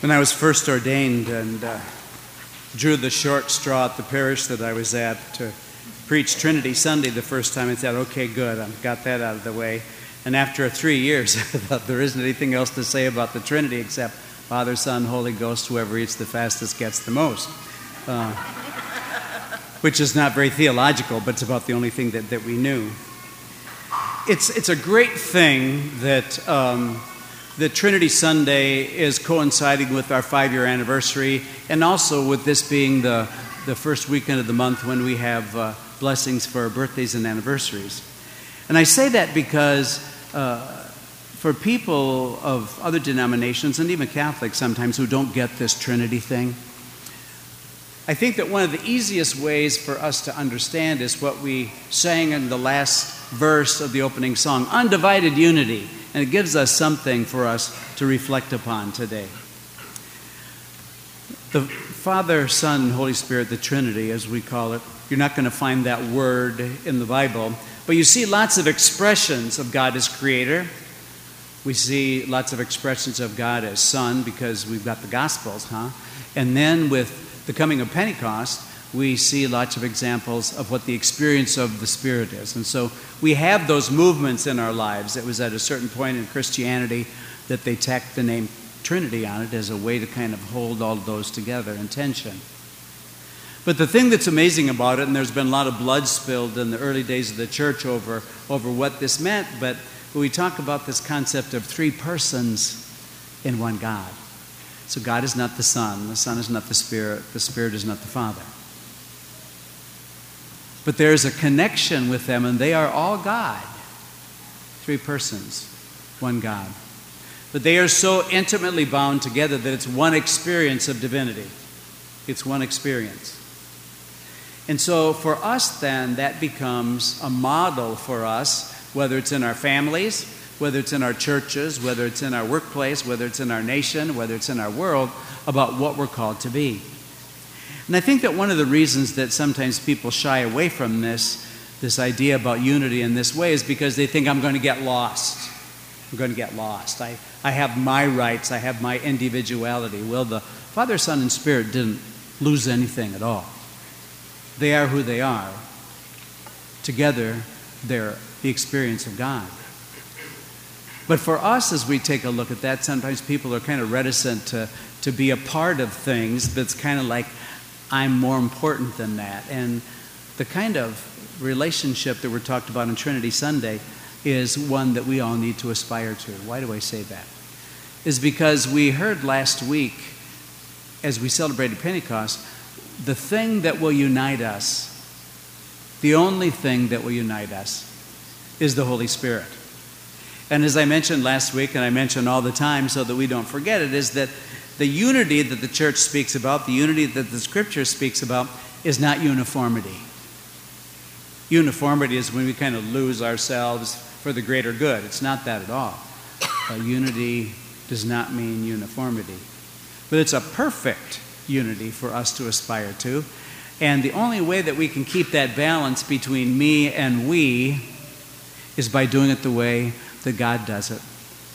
When I was first ordained and uh, drew the short straw at the parish that I was at to preach Trinity Sunday the first time, I said, okay, good, I've got that out of the way. And after three years, I thought there isn't anything else to say about the Trinity except Father, Son, Holy Ghost, whoever eats the fastest gets the most. Uh, which is not very theological, but it's about the only thing that, that we knew. It's, it's a great thing that um, that Trinity Sunday is coinciding with our five year anniversary, and also with this being the, the first weekend of the month when we have uh, blessings for birthdays and anniversaries. And I say that because uh, for people of other denominations, and even Catholics sometimes who don't get this Trinity thing, I think that one of the easiest ways for us to understand is what we sang in the last verse of the opening song undivided unity. And it gives us something for us to reflect upon today. The Father, Son, Holy Spirit, the Trinity, as we call it, you're not going to find that word in the Bible, but you see lots of expressions of God as creator. We see lots of expressions of God as Son because we've got the Gospels, huh? And then with the coming of Pentecost, we see lots of examples of what the experience of the Spirit is. And so we have those movements in our lives. It was at a certain point in Christianity that they tacked the name Trinity on it as a way to kind of hold all of those together in tension. But the thing that's amazing about it, and there's been a lot of blood spilled in the early days of the church over, over what this meant, but we talk about this concept of three persons in one God. So God is not the Son, the Son is not the Spirit, the Spirit is not the Father. But there's a connection with them, and they are all God. Three persons, one God. But they are so intimately bound together that it's one experience of divinity. It's one experience. And so for us, then, that becomes a model for us, whether it's in our families, whether it's in our churches, whether it's in our workplace, whether it's in our nation, whether it's in our world, about what we're called to be. And I think that one of the reasons that sometimes people shy away from this, this idea about unity in this way, is because they think I'm going to get lost. I'm going to get lost. I, I have my rights, I have my individuality. Well, the Father, Son, and Spirit didn't lose anything at all. They are who they are. Together, they're the experience of God. But for us, as we take a look at that, sometimes people are kind of reticent to, to be a part of things that's kind of like, I'm more important than that. And the kind of relationship that we're talked about on Trinity Sunday is one that we all need to aspire to. Why do I say that? Is because we heard last week, as we celebrated Pentecost, the thing that will unite us, the only thing that will unite us, is the Holy Spirit. And as I mentioned last week, and I mention all the time so that we don't forget it, is that the unity that the church speaks about, the unity that the scripture speaks about, is not uniformity. Uniformity is when we kind of lose ourselves for the greater good. It's not that at all. Unity does not mean uniformity. But it's a perfect unity for us to aspire to. And the only way that we can keep that balance between me and we is by doing it the way that God does it,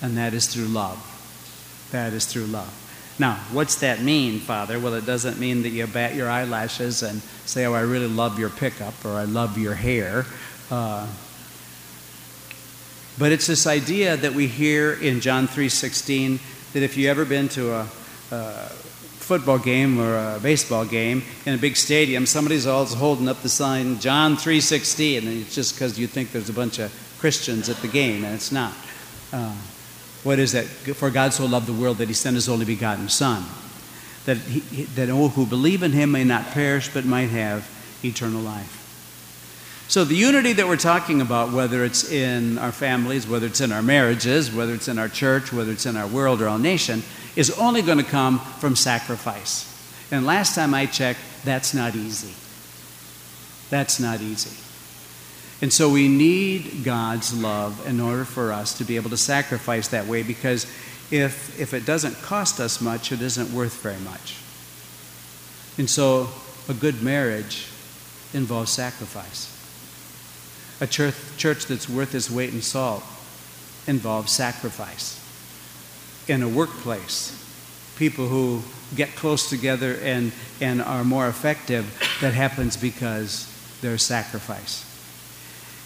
and that is through love. That is through love. Now, what's that mean, Father? Well, it doesn't mean that you bat your eyelashes and say, Oh, I really love your pickup or I love your hair. Uh, but it's this idea that we hear in John 3:16 that if you've ever been to a, a, football game or a baseball game in a big stadium, somebody's always holding up the sign John 3:16, and it's just because you think there's a bunch of Christians at the game, and it's not. Uh, what is that? For God so loved the world that he sent his only begotten Son, that, he, that all who believe in him may not perish but might have eternal life. So, the unity that we're talking about, whether it's in our families, whether it's in our marriages, whether it's in our church, whether it's in our world or our nation, is only going to come from sacrifice. And last time I checked, that's not easy. That's not easy. And so we need God's love in order for us to be able to sacrifice that way because if, if it doesn't cost us much, it isn't worth very much. And so a good marriage involves sacrifice. A church, church that's worth its weight in salt involves sacrifice. In a workplace, people who get close together and, and are more effective, that happens because there's sacrifice.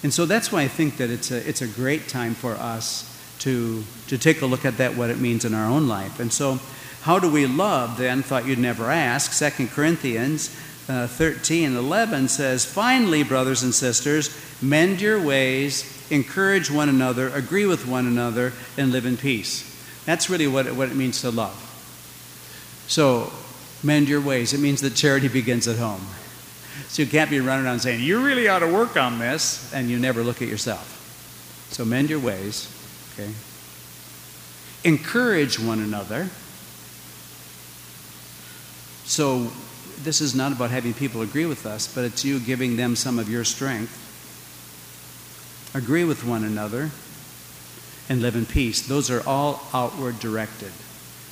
And so that's why I think that it's a, it's a great time for us to, to take a look at that, what it means in our own life. And so, how do we love then? Thought you'd never ask. 2 Corinthians uh, 13 11 says, Finally, brothers and sisters, mend your ways, encourage one another, agree with one another, and live in peace. That's really what it, what it means to love. So, mend your ways. It means that charity begins at home. So you can't be running around saying, You really ought to work on this, and you never look at yourself. So mend your ways, okay? Encourage one another. So this is not about having people agree with us, but it's you giving them some of your strength. Agree with one another and live in peace. Those are all outward directed.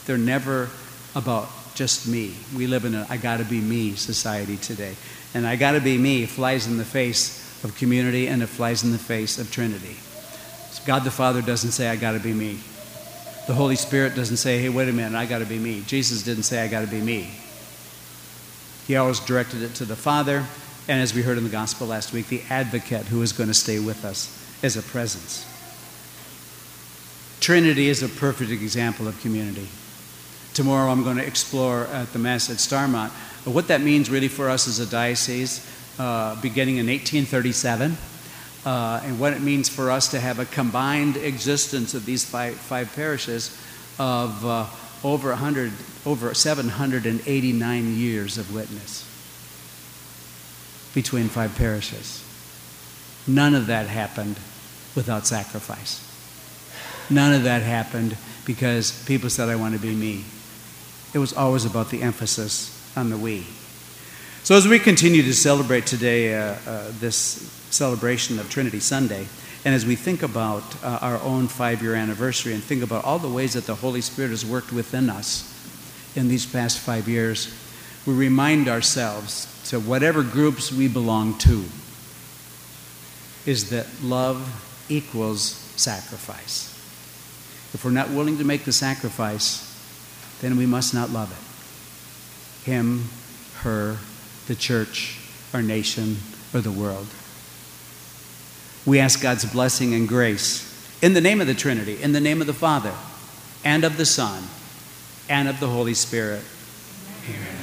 They're never about just me. We live in a I gotta be me society today. And I gotta be me flies in the face of community and it flies in the face of Trinity. God the Father doesn't say, I gotta be me. The Holy Spirit doesn't say, hey, wait a minute, I gotta be me. Jesus didn't say, I gotta be me. He always directed it to the Father, and as we heard in the gospel last week, the advocate who is going to stay with us as a presence. Trinity is a perfect example of community. Tomorrow I'm going to explore at the Mass at Starmont what that means really for us as a diocese, uh, beginning in 1837, uh, and what it means for us to have a combined existence of these five, five parishes of uh, over 100, over 789 years of witness between five parishes. None of that happened without sacrifice. None of that happened because people said, I want to be me. It was always about the emphasis on the we. So, as we continue to celebrate today uh, uh, this celebration of Trinity Sunday, and as we think about uh, our own five year anniversary and think about all the ways that the Holy Spirit has worked within us in these past five years, we remind ourselves to whatever groups we belong to is that love equals sacrifice. If we're not willing to make the sacrifice, then we must not love it. Him, her, the church, our nation, or the world. We ask God's blessing and grace in the name of the Trinity, in the name of the Father, and of the Son, and of the Holy Spirit. Amen.